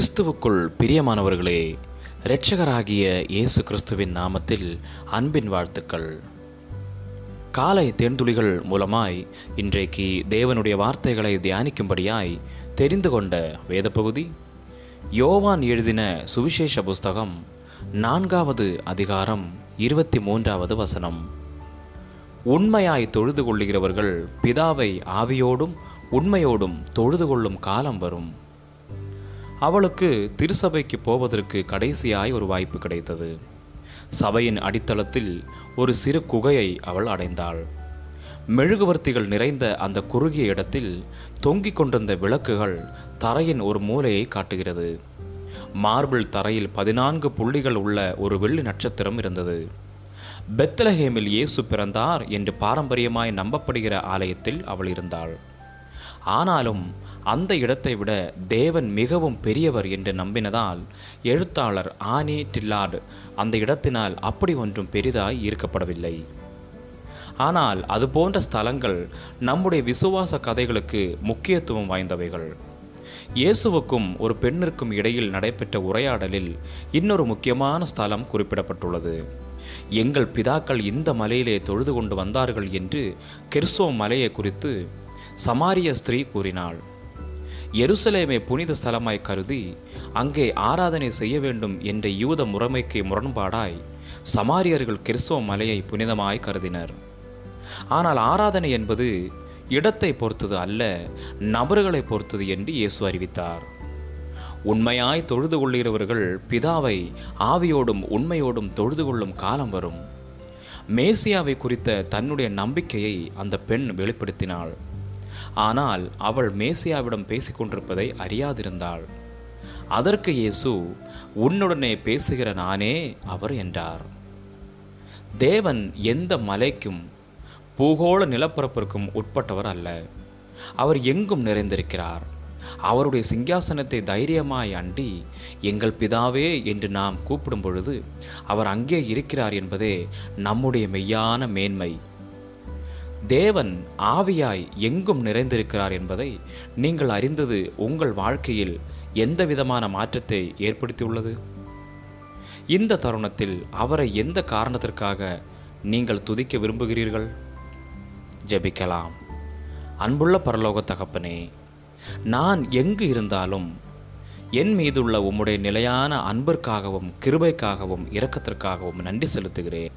கிறிஸ்துவுக்குள் பிரியமானவர்களே இரட்சகராகிய இயேசு கிறிஸ்துவின் நாமத்தில் அன்பின் வாழ்த்துக்கள். காலை தேர்ந்துளிகள் மூலமாய் இன்றைக்கு தேவனுடைய வார்த்தைகளை தியானிக்கும்படியாய் தெரிந்து கொண்ட வேத பகுதி யோவான் எழுதின சுவிசேஷ புஸ்தகம் நான்காவது அதிகாரம் இருபத்தி மூன்றாவது வசனம். உண்மையாய் தொழுது கொள்ளுகிறவர்கள் பிதாவை ஆவியோடும் உண்மையோடும் தொழுது கொள்ளும் காலம் வரும். அவளுக்கு திருசபைக்கு போவதற்கு கடைசியாய் ஒரு வாய்ப்பு கிடைத்தது. சபையின் அடித்தளத்தில் ஒரு சிறு குகையை அவள் அடைந்தாள். மெழுகுவர்த்திகள் நிறைந்த அந்த குறுகிய இடத்தில் தொங்கிக் கொண்டிருந்த விளக்குகள் தரையின் ஒரு மூலையை காட்டுகிறது. மார்பிள் தரையில் பதினான்கு புள்ளிகள் உள்ள ஒரு வெள்ளி நட்சத்திரம் இருந்தது. பெத்லஹேமில் இயேசு பிறந்தார் என்று பாரம்பரியமாய் நம்பப்படுகிற ஆலயத்தில் அவள் இருந்தாள். ஆனாலும் அந்த இடத்தை விட தேவன் மிகவும் பெரியவர் என்று நம்பினதால் எழுத்தாளர் ஆனி டில்லார்டு அந்த இடத்தினால் அப்படி ஒன்றும் பெரிதாய் ஈர்க்கப்படவில்லை. ஆனால் அது போன்ற ஸ்தலங்கள் நம்முடைய விசுவாச கதைகளுக்கு முக்கியத்துவம் வாய்ந்தவைகள். இயேசுவுக்கும் ஒரு பெண்ணிற்கும் இடையில் நடைபெற்ற உரையாடலில் இன்னொரு முக்கியமான ஸ்தலம் குறிப்பிடப்பட்டுள்ளது. எங்கள் பிதாக்கள் இந்த மலையிலே தொழுது கொண்டு வந்தார்கள் என்று கெர்சோ மலையை குறித்து சமாரிய ஸ்திரீ கூறினாள் எருசலேமை புனித ஸ்தலமாய் கருதி அங்கே ஆராதனை செய்ய வேண்டும் என்ற யூத முறைமைக்கு முரண்பாடாய் சமாரியர்கள் கிறிஸ்தவ மலையை புனிதமாய் கருதினர். ஆனால் ஆராதனை என்பது இடத்தை பொறுத்தது அல்ல நபர்களை பொறுத்தது என்று இயேசு அறிவித்தார். உண்மையாய் தொழுது கொள்கிறவர்கள் பிதாவை ஆவியோடும் உண்மையோடும் தொழுது கொள்ளும் காலம் வரும். மேசியாவை குறித்த தன்னுடைய நம்பிக்கையை அந்த பெண் வெளிப்படுத்தினாள். ஆனால் அவள் மேசியாவிடம் பேசிக்கொண்டிருப்பதை அறியாதிருந்தாள். அதற்கு இயேசு உன்னுடனே பேசுகிற நானே அவர் என்றார். தேவன் எந்த மலைக்கும் பூகோள நிலப்பரப்பிற்கும் உட்பட்டவர் அல்ல. அவர் எங்கும் நிறைந்திருக்கிறார். அவருடைய சிங்காசனத்தை தைரியமாய் அண்டி எங்கள் பிதாவே என்று நாம் கூப்பிடும் பொழுது அவர் அங்கே இருக்கிறார் என்பதே நம்முடைய மெய்யான மேன்மை. தேவன் ஆவியாய் எங்கும் நிறைந்திருக்கிறார் என்பதை நீங்கள் அறிந்தது உங்கள் வாழ்க்கையில் எந்த விதமான மாற்றத்தை ஏற்படுத்தியுள்ளது? இந்த தருணத்தில் அவரை எந்த காரணத்திற்காக நீங்கள் துதிக்க விரும்புகிறீர்கள்? ஜெபிக்கலாம். அன்புள்ள பரலோக தகப்பனே நான் எங்கு இருந்தாலும் என் மீதுள்ள உம்முடைய நிலையான அன்பிற்காகவும் கிருபைக்காகவும் இரக்கத்திற்காகவும் நன்றி செலுத்துகிறேன்.